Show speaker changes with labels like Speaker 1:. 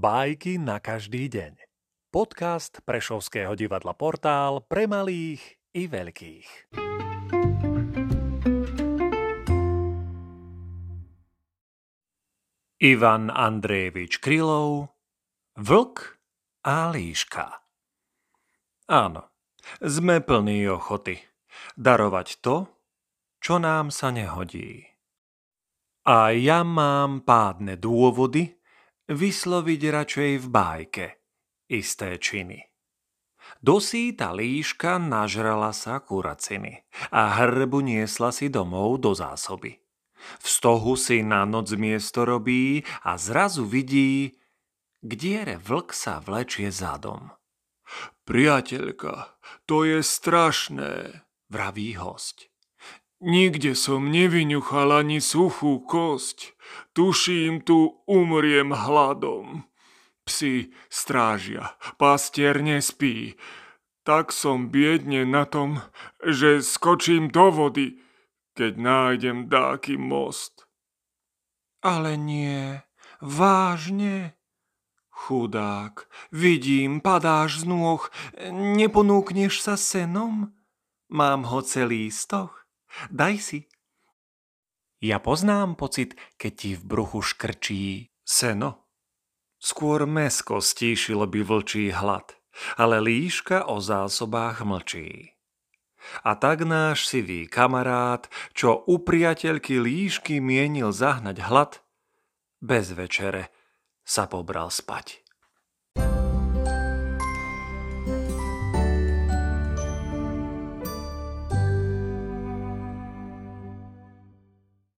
Speaker 1: Bajky na každý deň. Podcast Prešovského divadla Portál pre malých i veľkých. Ivan Andrejevič Krylov Vlk a líška Áno, sme plní ochoty darovať to, čo nám sa nehodí. A ja mám pádne dôvody, vysloviť radšej v bájke isté činy. Dosýta líška nažrala sa kuraciny a hrbu niesla si domov do zásoby. V stohu si na noc miesto robí a zrazu vidí, kde vlk sa vlečie zadom.
Speaker 2: Priateľka, to je strašné, vraví host. Nikde som nevyňuchal ani suchú kosť. Tuším, tu umriem hladom. Psi strážia, pastier nespí. Tak som biedne na tom, že skočím do vody, keď nájdem dáky most.
Speaker 3: Ale nie, vážne? Chudák, vidím, padáš z nôh, neponúkneš sa senom? Mám ho celý stoch. Daj si. Ja poznám pocit, keď ti v bruchu škrčí seno. Skôr mesko stíšilo by vlčí hlad, ale líška o zásobách mlčí. A tak náš sivý kamarát, čo u priateľky líšky mienil zahnať hlad, bez večere sa pobral spať.